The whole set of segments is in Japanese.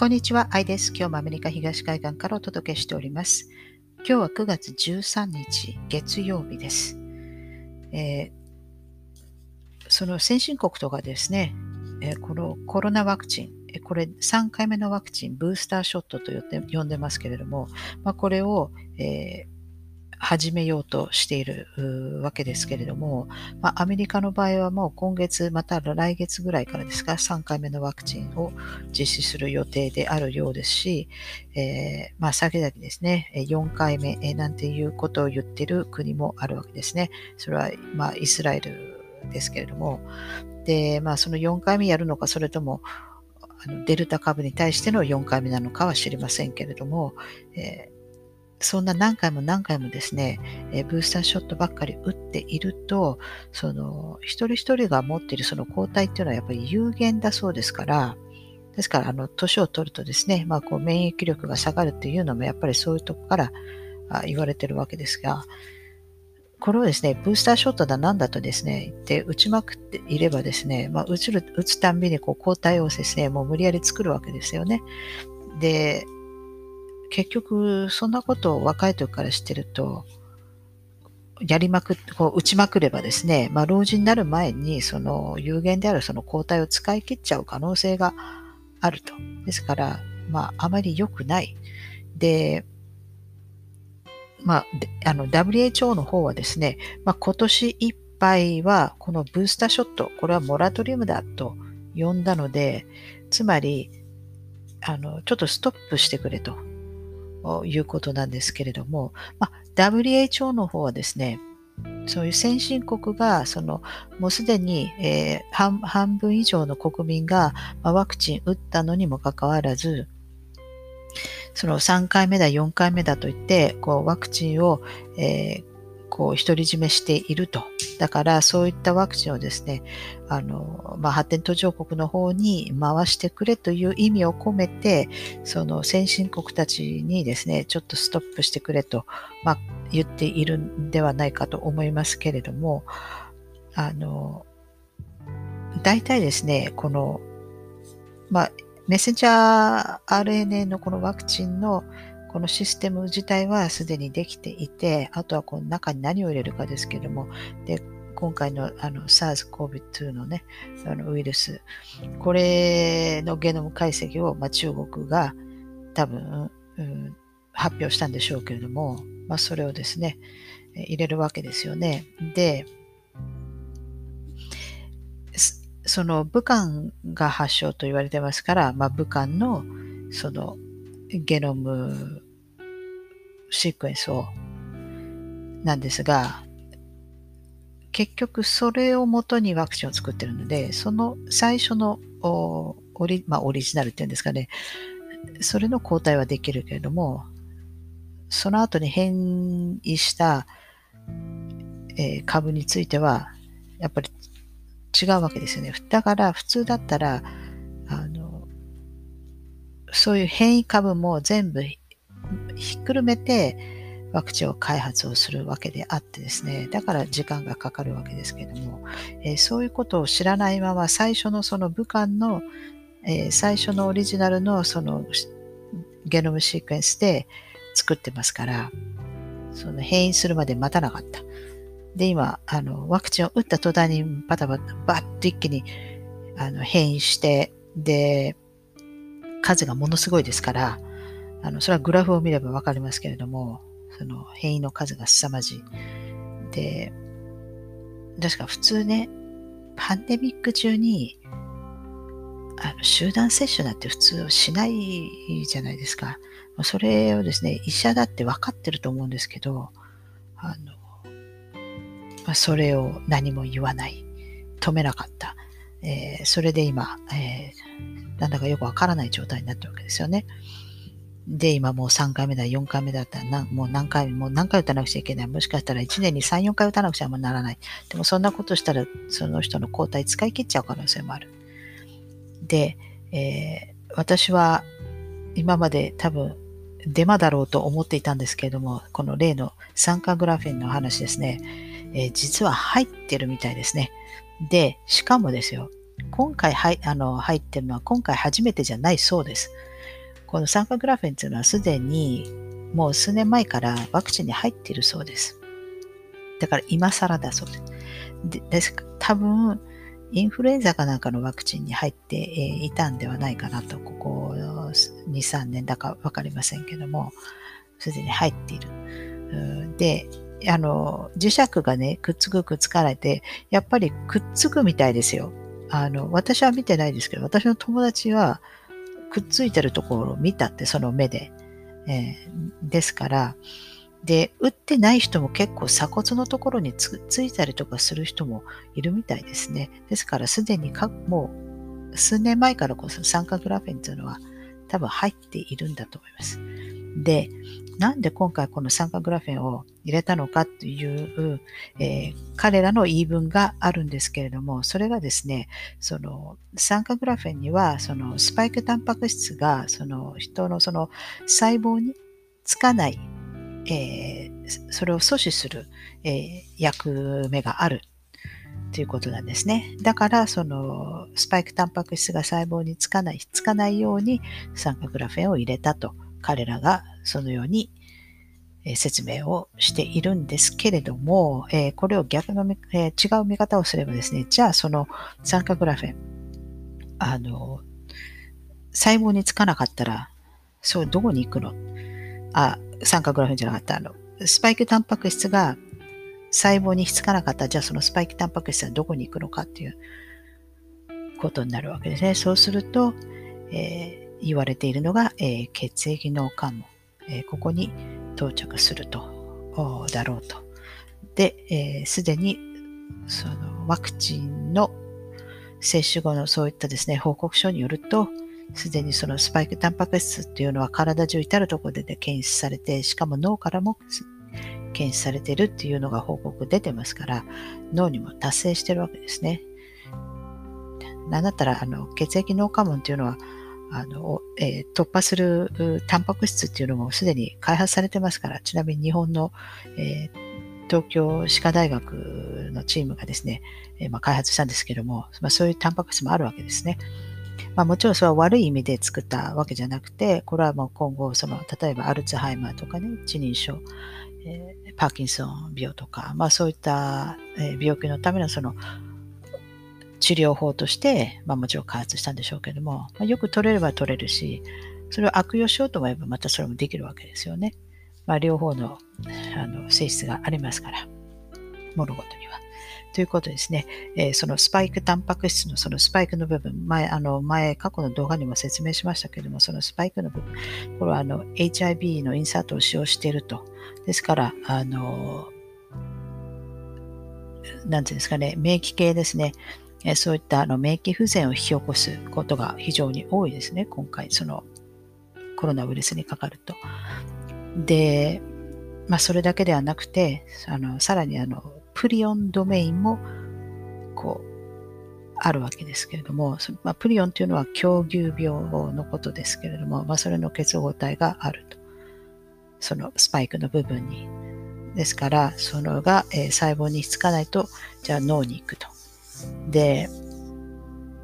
こんにちは、アイです。今日もアメリカ東海岸からお届けしております。今日は9月13日、月曜日です。えー、その先進国とかですね、えー、このコロナワクチン、これ3回目のワクチン、ブースターショットと呼んでますけれども、まあ、これを、えー始めようとしているわけですけれども、まあ、アメリカの場合はもう今月また来月ぐらいからですか3回目のワクチンを実施する予定であるようですし、えー、まあ先々ですね4回目なんていうことを言ってる国もあるわけですね。それはまあイスラエルですけれども。で、まあ、その4回目やるのかそれともあのデルタ株に対しての4回目なのかは知りませんけれども、えーそんな何回も何回もですね、えブースターショットばっかり打っていると、その一人一人が持っているその抗体っていうのはやっぱり有限だそうですから、ですから、あの、年を取るとですね、まあ、こう、免疫力が下がるっていうのも、やっぱりそういうとこからあ言われてるわけですが、これをですね、ブースターショットだなんだとですね、言って打ちまくっていればですね、まあ、打つ打つたんびにこう抗体をですね、もう無理やり作るわけですよね。で、結局、そんなことを若い時から知ってると、やりまくこう打ちまくればですね、まあ、老人になる前に、その有限であるその抗体を使い切っちゃう可能性があると。ですから、まあ、あまり良くない。で、まあ、あの、WHO の方はですね、まあ、今年いっぱいは、このブースターショット、これはモラトリウムだと呼んだので、つまり、あの、ちょっとストップしてくれと。いうことなんですけれども、まあ、WHO の方はですね、そういう先進国が、その、もうすでに、えー、半分以上の国民が、ワクチン打ったのにもかかわらず、その3回目だ、4回目だといって、こう、ワクチンを、えー、こう独り占めしていると。だからそういったワクチンをですね、あの、まあ、発展途上国の方に回してくれという意味を込めて、その先進国たちにですね、ちょっとストップしてくれと、まあ、言っているんではないかと思いますけれども、あの、大体ですね、この、まあ、メッセンジャー RNA のこのワクチンのこのシステム自体はすでにできていて、あとはこの中に何を入れるかですけども、で今回のあの SARS-CoV-2 のね、あのウイルス、これのゲノム解析を、まあ、中国が多分、うん、発表したんでしょうけれども、まあ、それをですね、入れるわけですよね。で、その武漢が発祥と言われてますから、まあ、武漢のそのゲノムシークエンスをなんですが、結局それをもとにワクチンを作ってるので、その最初のオリ,、まあ、オリジナルっていうんですかね、それの抗体はできるけれども、その後に変異した、えー、株については、やっぱり違うわけですよね。だから普通だったら、そういう変異株も全部ひっくるめてワクチンを開発をするわけであってですね、だから時間がかかるわけですけれども、えー、そういうことを知らないまま最初のその武漢の、えー、最初のオリジナルのそのゲノムシークエンスで作ってますから、その変異するまで待たなかった。で、今、あの、ワクチンを打った途端にバタバタ、バッと一気にあの変異して、で、数がものすごいですから、あの、それはグラフを見ればわかりますけれども、その変異の数が凄まじい。で、確か普通ね、パンデミック中に、あの集団接種なんて普通しないじゃないですか。それをですね、医者だって分かってると思うんですけど、あの、まあ、それを何も言わない。止めなかった。えー、それで今、えーなんだかよくわからない状態になってるわけですよね。で、今もう3回目だ、4回目だったら、もう何回もう何回打たなくちゃいけない。もしかしたら1年に3、4回打たなくちゃならない。でもそんなことしたら、その人の抗体使い切っちゃう可能性もある。で、えー、私は今まで多分デマだろうと思っていたんですけれども、この例の酸化グラフェンの話ですね、えー、実は入ってるみたいですね。で、しかもですよ、今回はいあの入ってるのは今回初めてじゃないそうです。この酸化グラフェンというのはすでにもう数年前からワクチンに入っているそうです。だから今更だそうです。でです多分、インフルエンザかなんかのワクチンに入っていたんではないかなと、ここ2、3年だかわかりませんけども、すでに入っている。で、あの、磁石がね、くっつくくっつかないで、やっぱりくっつくみたいですよ。あの、私は見てないですけど、私の友達はくっついてるところを見たって、その目で。えー、ですから、で、打ってない人も結構鎖骨のところにつついたりとかする人もいるみたいですね。ですから、すでにかもう数年前からこそ酸化グラフェンというのは多分入っているんだと思います。で、なんで今回この酸化グラフェンを入れたのかという、えー、彼らの言い分があるんですけれども、それがですね、その酸化グラフェンにはそのスパイクタンパク質がその人のその細胞につかない、えー、それを阻止する、えー、役目があるということなんですね。だから、そのスパイクタンパク質が細胞につかない、つかないように酸化グラフェンを入れたと彼らがそのように説明をしているんですけれども、えこれを逆の、え違う見方をすればですね、じゃあその酸化グラフェン、あの、細胞につかなかったら、そう、どこに行くの？あ、酸化グラフェンじゃなかった、あの、スパイクタンパク質が細胞にひつかなかったら、じゃあそのスパイクタンパク質はどこに行くのかっていうことになるわけですね。そうすると、え、言われているのが、えー、血液脳関門。えここに到着すると、だろうと。で、す、で、にそのワクチンの接種後のそういったですね、報告書によると、すでにそのスパイクタンパク質っていうのは体中至るところで、ね、検出されて、しかも脳からも検出されているっていうのが報告出てますから、脳にも達成してるわけですね。なんだったら、あの、血液脳関門っていうのは、あの、えー、突破するタンパク質っていうのもすでに開発されてますから、ちなみに日本の、えー、東京歯科大学のチームがですね、えー、まあ、開発したんですけども、まあ、そういうタンパク質もあるわけですね。まあ、もちろんそれは悪い意味で作ったわけじゃなくて、これはもう今後、その例えばアルツハイマーとかね、知認症、え、パーキンソン病とか、まあ、そういった、え病気のためのその治療法として、まあ、もちろん開発したんでしょうけども、まあ、よく取れれば取れるし、それを悪用しようと思えばまたそれもできるわけですよね。まあ、両方のあの性質がありますから、物事には。ということですね、えー、そのスパイクタンパク質のそのスパイクの部分、前、あの前過去の動画にも説明しましたけども、そのスパイクの部分、これはあの HIV のインサートを使用していると。ですから、あの、なんていうんですかね、免疫系ですね。えそういったあの免疫不全を引き起こすことが非常に多いですね、今回、そのコロナウイルスにかかると。で、まあ、それだけではなくて、あのさらにあのプリオンドメインもこうあるわけですけれども、まあ、プリオンというのは狂牛病のことですけれども、まあ、それの結合体があると。そのスパイクの部分に。ですから、そのが、えー、細胞につかないと、じゃあ脳に行くと。で、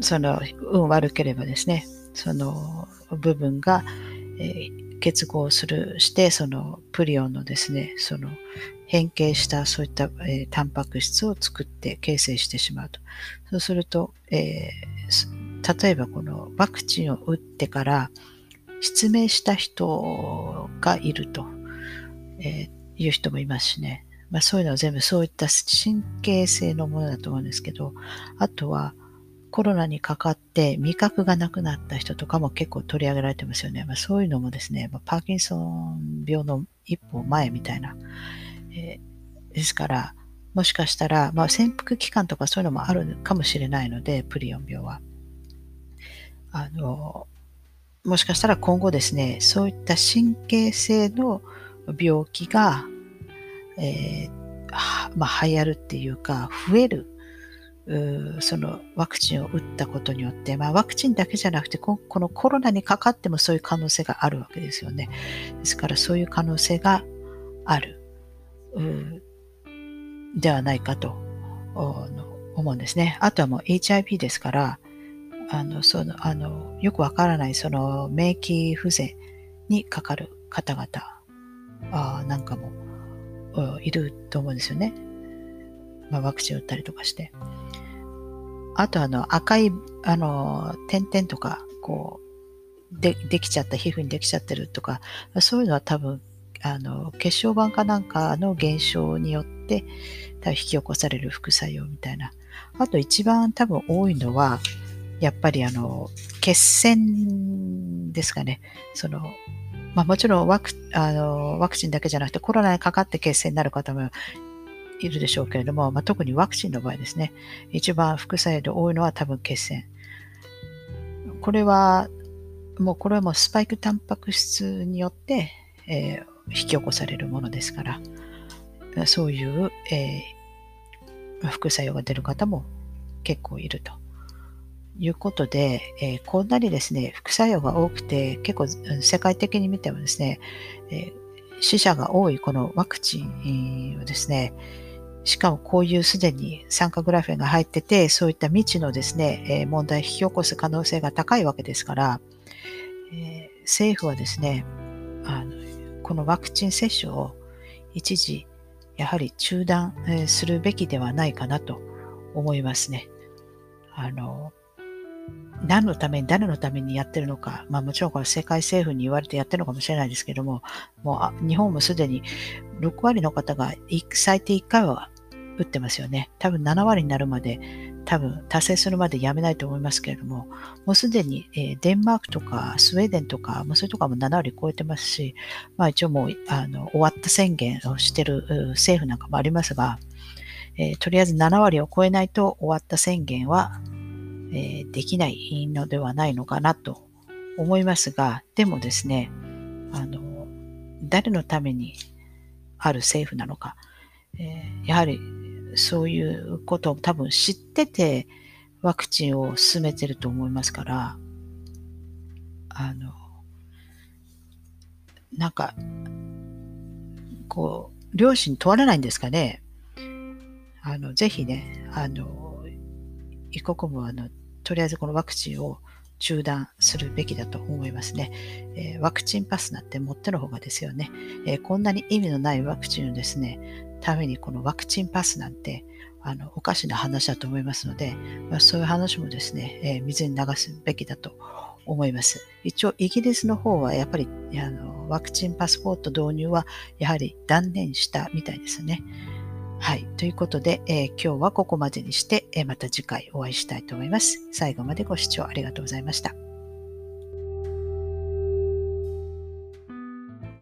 その運悪ければですね、その部分が、えー、結合するして、そのプリオンのですね、その変形したそういった、えー、タンパク質を作って形成してしまうと。そうすると、えー、例えばこのワクチンを打ってから失明した人がいると、え、いう人もいますしね。まあ、そういうのは全部そういった神経性のものだと思うんですけど、あとはコロナにかかって味覚がなくなった人とかも結構取り上げられてますよね。まあ、そういうのもですね、まあ、パーキンソン病の一歩前みたいな。えー、ですから、もしかしたら、まあ、潜伏期間とかそういうのもあるかもしれないので、プリオン病は。あの、もしかしたら今後ですね、そういった神経性の病気がえー、まあ、流行るっていうか、増える、そのワクチンを打ったことによって、まあ、ワクチンだけじゃなくてこ、このコロナにかかってもそういう可能性があるわけですよね。ですから、そういう可能性がある、ではないかと思うんですね。あとはもう HIV ですから、あの、その、あの、よくわからない、その、免疫不全にかかる方々あなんかもいると思うんですよね。まあ、ワクチン打ったりとかして。あと、あの、赤い、あの、点々とか、こう、で、できちゃった、皮膚にできちゃってるとか、そういうのは多分、あの、血小板かなんかの減少によって、多分引き起こされる副作用みたいな。あと一番多分多いのは、やっぱりあの、血栓ですかね。その、まあ、もちろんワクあのワクチンだけじゃなくてコロナにかかって血栓になる方もいるでしょうけれども、まあ、特にワクチンの場合ですね、一番副作用で多いのは多分血栓。これは、もうこれはもうスパイクタンパク質によって、えー、引き起こされるものですから、そういう、えー、副作用が出る方も結構いると。いうことで、えー、こんなにですね、副作用が多くて、結構世界的に見てもですね、えー、死者が多いこのワクチンをですね、しかもこういうすでに酸化グラフェンが入ってて、そういった未知のですね、えー、問題を引き起こす可能性が高いわけですから、えー、政府はですね、あのこのワクチン接種を一時、やはり中断するべきではないかなと思いますね。あの、何のために、誰のためにやってるのか、まあもちろんこれ世界政府に言われてやってるのかもしれないですけども、もう日本もすでに6割の方が最低1回は打ってますよね。多分7割になるまで、多分達成するまでやめないと思いますけれども、もうすでに、え、デンマークとかスウェーデンとか、もうそれとかも7割超えてますし、まあ一応もうあの終わった宣言をしてる政府なんかもありますが、えー、とりあえず7割を超えないと終わった宣言はえー、できないのではないのかなと思いますが、でもですね、あの、誰のためにある政府なのか、えー、やはりそういうことを多分知っててワクチンを進めてると思いますから、あの、なんか、こう、両親問われないんですかね。あの、ぜひね、あの、一刻もあのとりあえずこのワクチンを中断するべきだと思いますね。えー、ワクチンパスなんて持っての方がですよね、えー、こんなに意味のないワクチンをですね、ためにこのワクチンパスなんてあのおかしな話だと思いますので、まあ、そういう話もですね、えー、水に流すべきだと思います。一応、イギリスの方はやっぱりあのワクチンパスポート導入はやはり断念したみたいですね。はい。ということで、えー、今日はここまでにして、え、また次回お会いしたいと思います。最後までご視聴ありがとうございました。